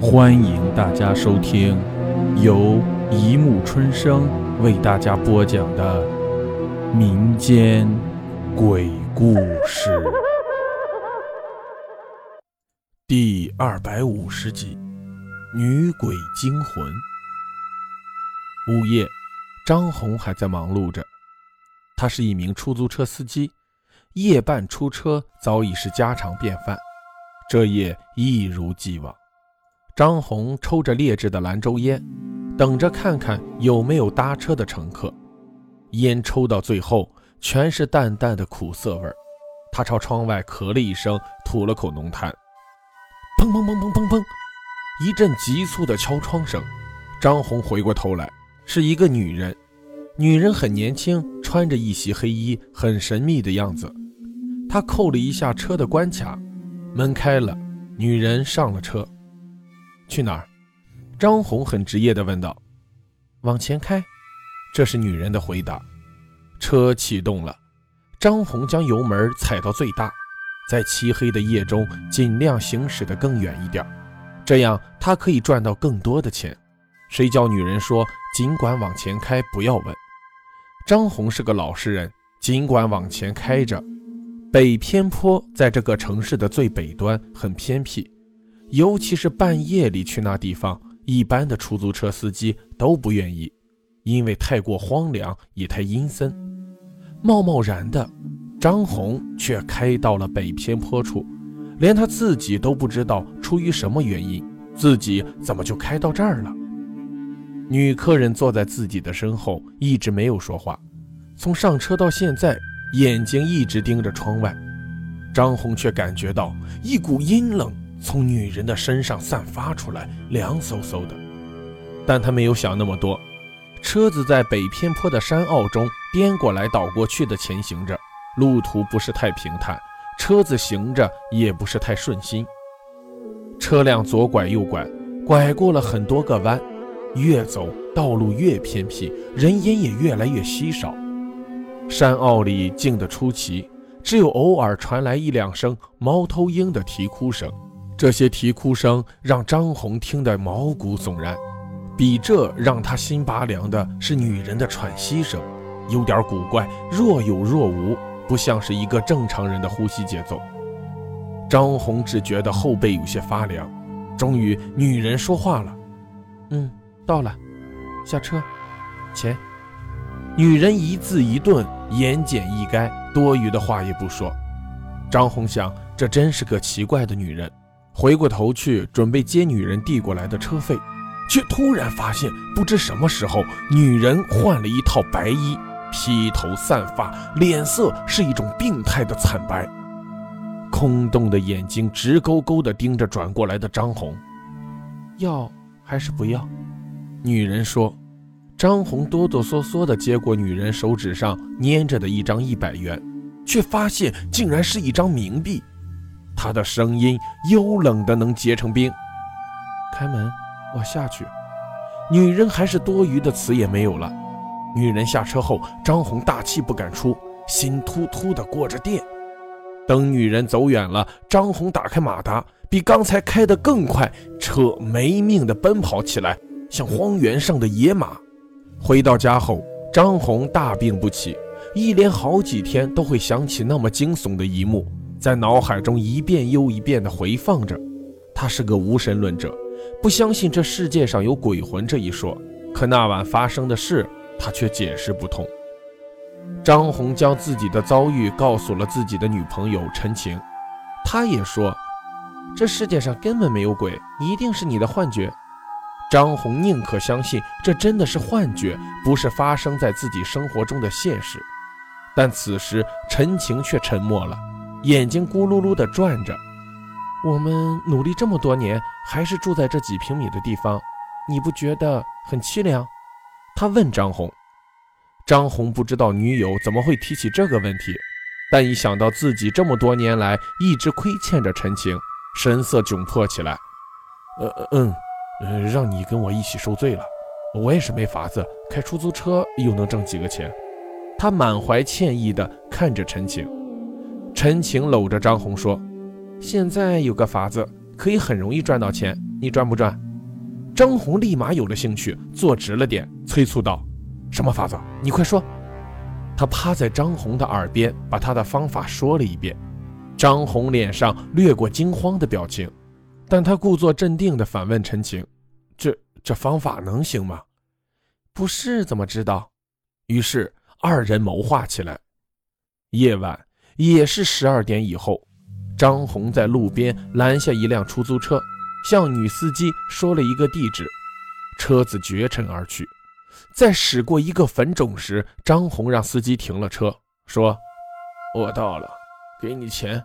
欢迎大家收听由一木春生为大家播讲的民间鬼故事第二百五十集《女鬼惊魂》。午夜，张红还在忙碌着。他是一名出租车司机，夜半出车早已是家常便饭。这夜一如既往，张红抽着劣质的兰州烟，等着看看有没有搭车的乘客。烟抽到最后，全是淡淡的苦涩味儿。他朝窗外咳了一声，吐了口浓痰。砰砰砰砰砰砰，一阵急促的敲窗声。张红回过头来，是一个女人。女人很年轻，穿着一袭黑衣，很神秘的样子。她扣了一下车的关卡。门开了，女人上了车，去哪儿？张红很职业地问道。往前开，这是女人的回答。车启动了，张红将油门踩到最大，在漆黑的夜中尽量行驶得更远一点，这样她可以赚到更多的钱。谁叫女人说尽管往前开，不要问。张红是个老实人，尽管往前开着。北偏坡在这个城市的最北端，很偏僻，尤其是半夜里去那地方，一般的出租车司机都不愿意，因为太过荒凉也太阴森。贸贸然的，张红却开到了北偏坡处，连他自己都不知道出于什么原因，自己怎么就开到这儿了。女客人坐在自己的身后，一直没有说话，从上车到现在。眼睛一直盯着窗外，张红却感觉到一股阴冷从女人的身上散发出来，凉飕飕的。但他没有想那么多，车子在北偏坡的山坳中颠过来倒过去的前行着，路途不是太平坦，车子行着也不是太顺心。车辆左拐右拐，拐过了很多个弯，越走道路越偏僻，人烟也越来越稀少。山坳里静得出奇，只有偶尔传来一两声猫头鹰的啼哭声。这些啼哭声让张红听得毛骨悚然，比这让他心拔凉的是女人的喘息声，有点古怪，若有若无，不像是一个正常人的呼吸节奏。张红只觉得后背有些发凉。终于，女人说话了：“嗯，到了，下车，钱。”女人一字一顿，言简意赅，多余的话也不说。张红想，这真是个奇怪的女人。回过头去准备接女人递过来的车费，却突然发现，不知什么时候，女人换了一套白衣，披头散发，脸色是一种病态的惨白，空洞的眼睛直勾勾地盯着转过来的张红。要还是不要？女人说。张红哆哆嗦嗦地接过女人手指上粘着的一张一百元，却发现竟然是一张冥币。他的声音幽冷的能结成冰。开门，我下去。女人还是多余的词也没有了。女人下车后，张红大气不敢出，心突突的过着电。等女人走远了，张红打开马达，比刚才开得更快，车没命的奔跑起来，像荒原上的野马。回到家后，张红大病不起，一连好几天都会想起那么惊悚的一幕，在脑海中一遍又一遍地回放着。他是个无神论者，不相信这世界上有鬼魂这一说。可那晚发生的事，他却解释不通。张红将自己的遭遇告诉了自己的女朋友陈晴，他也说，这世界上根本没有鬼，一定是你的幻觉。张红宁可相信这真的是幻觉，不是发生在自己生活中的现实。但此时陈晴却沉默了，眼睛咕噜噜地转着。我们努力这么多年，还是住在这几平米的地方，你不觉得很凄凉？他问张红。张红不知道女友怎么会提起这个问题，但一想到自己这么多年来一直亏欠着陈晴，神色窘迫起来。呃嗯。呃，让你跟我一起受罪了，我也是没法子，开出租车又能挣几个钱？他满怀歉意地看着陈晴，陈晴搂着张红说：“现在有个法子，可以很容易赚到钱，你赚不赚？张红立马有了兴趣，坐直了点，催促道：“什么法子？你快说！”他趴在张红的耳边，把他的方法说了一遍。张红脸上掠过惊慌的表情，但他故作镇定地反问陈情：“这这方法能行吗？”“不是，怎么知道？”于是二人谋划起来。夜晚也是十二点以后，张红在路边拦下一辆出租车。向女司机说了一个地址，车子绝尘而去。在驶过一个坟冢时，张红让司机停了车，说：“我到了，给你钱。”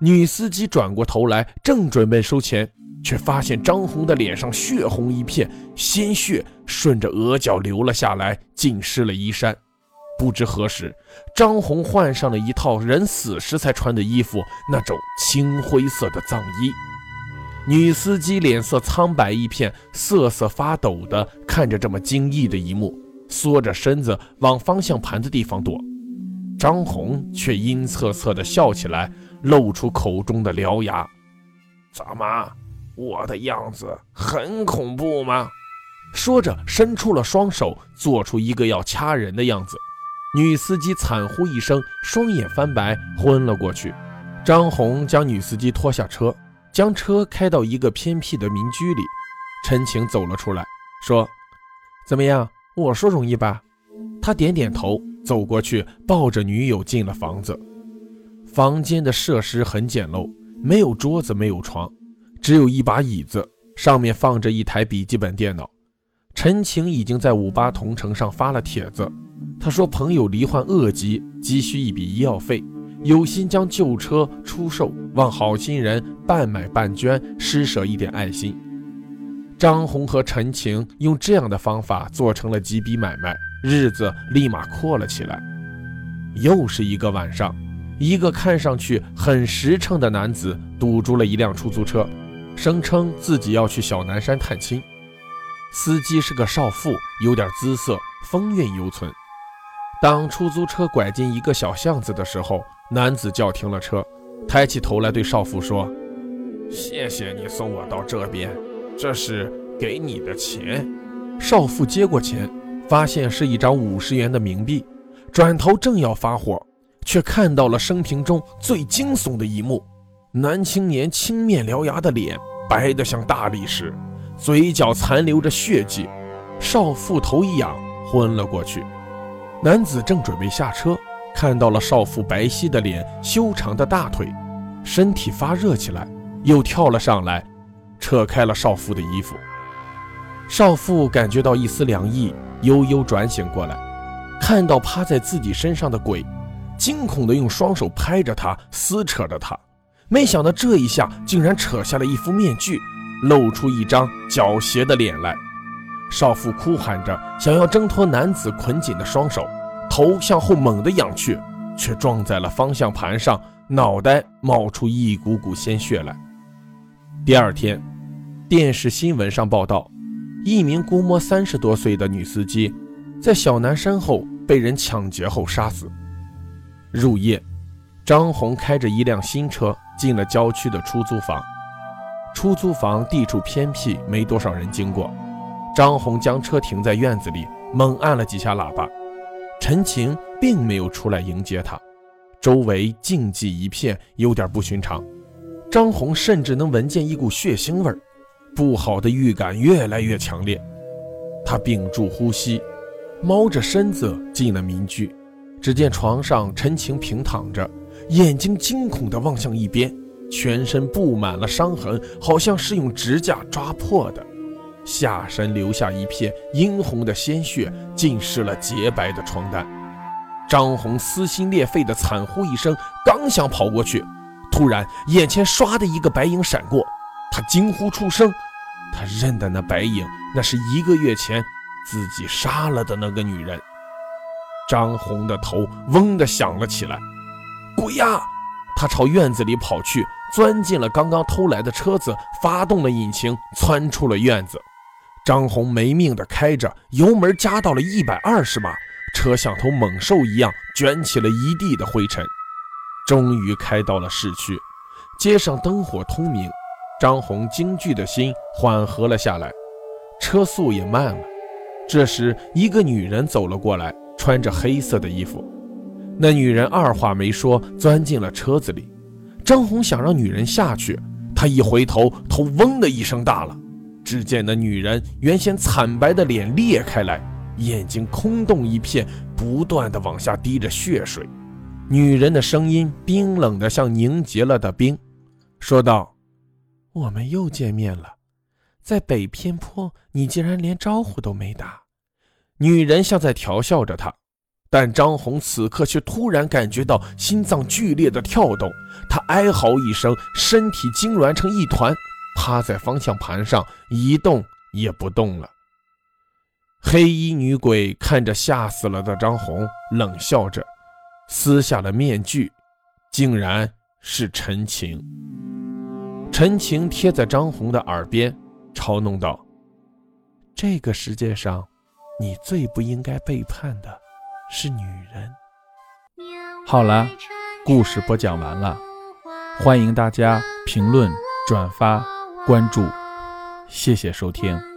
女司机转过头来，正准备收钱，却发现张红的脸上血红一片，鲜血顺着额角流了下来，浸湿了衣衫。不知何时，张红换上了一套人死时才穿的衣服，那种青灰色的葬衣。女司机脸色苍白一片，瑟瑟发抖地看着这么惊异的一幕，缩着身子往方向盘的地方躲。张红却阴恻恻地笑起来，露出口中的獠牙：“怎么，我的样子很恐怖吗？”说着，伸出了双手，做出一个要掐人的样子。女司机惨呼一声，双眼翻白，昏了过去。张红将女司机拖下车。将车开到一个偏僻的民居里，陈晴走了出来，说：“怎么样？我说容易吧？”他点点头，走过去，抱着女友进了房子。房间的设施很简陋，没有桌子，没有床，只有一把椅子，上面放着一台笔记本电脑。陈晴已经在五八同城上发了帖子，他说朋友罹患恶疾，急需一笔医药费。有心将旧车出售，望好心人半买半捐，施舍一点爱心。张红和陈晴用这样的方法做成了几笔买卖，日子立马阔了起来。又是一个晚上，一个看上去很实诚的男子堵住了一辆出租车，声称自己要去小南山探亲。司机是个少妇，有点姿色，风韵犹存。当出租车拐进一个小巷子的时候，男子叫停了车，抬起头来对少妇说：“谢谢你送我到这边，这是给你的钱。”少妇接过钱，发现是一张五十元的冥币，转头正要发火，却看到了生平中最惊悚的一幕：男青年青面獠牙的脸白得像大理石，嘴角残留着血迹。少妇头一仰，昏了过去。男子正准备下车。看到了少妇白皙的脸、修长的大腿，身体发热起来，又跳了上来，扯开了少妇的衣服。少妇感觉到一丝凉意，悠悠转醒过来，看到趴在自己身上的鬼，惊恐地用双手拍着他，撕扯着他。没想到这一下竟然扯下了一副面具，露出一张狡黠的脸来。少妇哭喊着，想要挣脱男子捆紧的双手。头向后猛地仰去，却撞在了方向盘上，脑袋冒出一股股鲜血来。第二天，电视新闻上报道，一名估摸三十多岁的女司机，在小南身后被人抢劫后杀死。入夜，张红开着一辆新车进了郊区的出租房。出租房地处偏僻，没多少人经过。张红将车停在院子里，猛按了几下喇叭。陈晴并没有出来迎接他，周围静寂一片，有点不寻常。张红甚至能闻见一股血腥味儿，不好的预感越来越强烈。他屏住呼吸，猫着身子进了民居。只见床上陈晴平躺着，眼睛惊恐地望向一边，全身布满了伤痕，好像是用指甲抓破的。下身留下一片殷红的鲜血，浸湿了洁白的床单。张红撕心裂肺的惨呼一声，刚想跑过去，突然眼前唰的一个白影闪过，他惊呼出声。他认得那白影，那是一个月前自己杀了的那个女人。张红的头嗡的响了起来，鬼呀！他朝院子里跑去，钻进了刚刚偷来的车子，发动了引擎，窜出了院子。张红没命地开着，油门加到了一百二十码，车像头猛兽一样卷起了一地的灰尘。终于开到了市区，街上灯火通明，张红惊惧的心缓和了下来，车速也慢了。这时，一个女人走了过来，穿着黑色的衣服。那女人二话没说，钻进了车子里。张红想让女人下去，他一回头，头嗡的一声大了。只见那女人原先惨白的脸裂开来，眼睛空洞一片，不断的往下滴着血水。女人的声音冰冷的像凝结了的冰，说道：“我们又见面了，在北偏坡，你竟然连招呼都没打。”女人像在调笑着他，但张红此刻却突然感觉到心脏剧烈的跳动，他哀嚎一声，身体痉挛成一团，趴在方向盘上一动也不动了。黑衣女鬼看着吓死了的张红，冷笑着。撕下了面具，竟然是陈情。陈情贴在张红的耳边，嘲弄道：“这个世界上，你最不应该背叛的是女人。”好了，故事播讲完了，欢迎大家评论、转发、关注，谢谢收听。